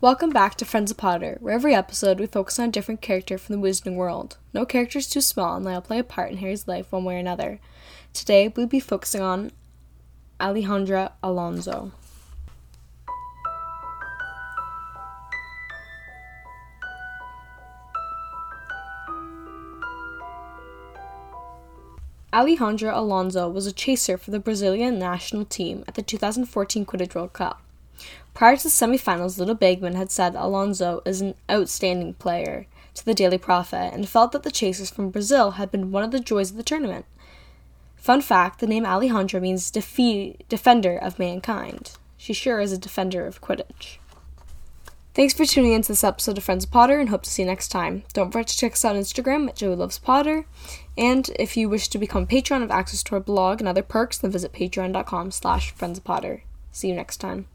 Welcome back to Friends of Potter, where every episode we focus on a different character from the Wizarding World. No character is too small, and they all play a part in Harry's life one way or another. Today, we'll be focusing on Alejandra Alonso. Alejandra Alonso was a chaser for the Brazilian national team at the 2014 Quidditch World Cup. Prior to the semifinals, Ludo Bagman had said Alonso is an outstanding player to the Daily Prophet and felt that the chasers from Brazil had been one of the joys of the tournament. Fun fact the name Alejandra means defeat, defender of mankind. She sure is a defender of Quidditch. Thanks for tuning into this episode of Friends of Potter and hope to see you next time. Don't forget to check us out on Instagram at Joey Loves Potter. And if you wish to become a patron of access to our blog and other perks, then visit patreon.com slash friends of Potter. See you next time.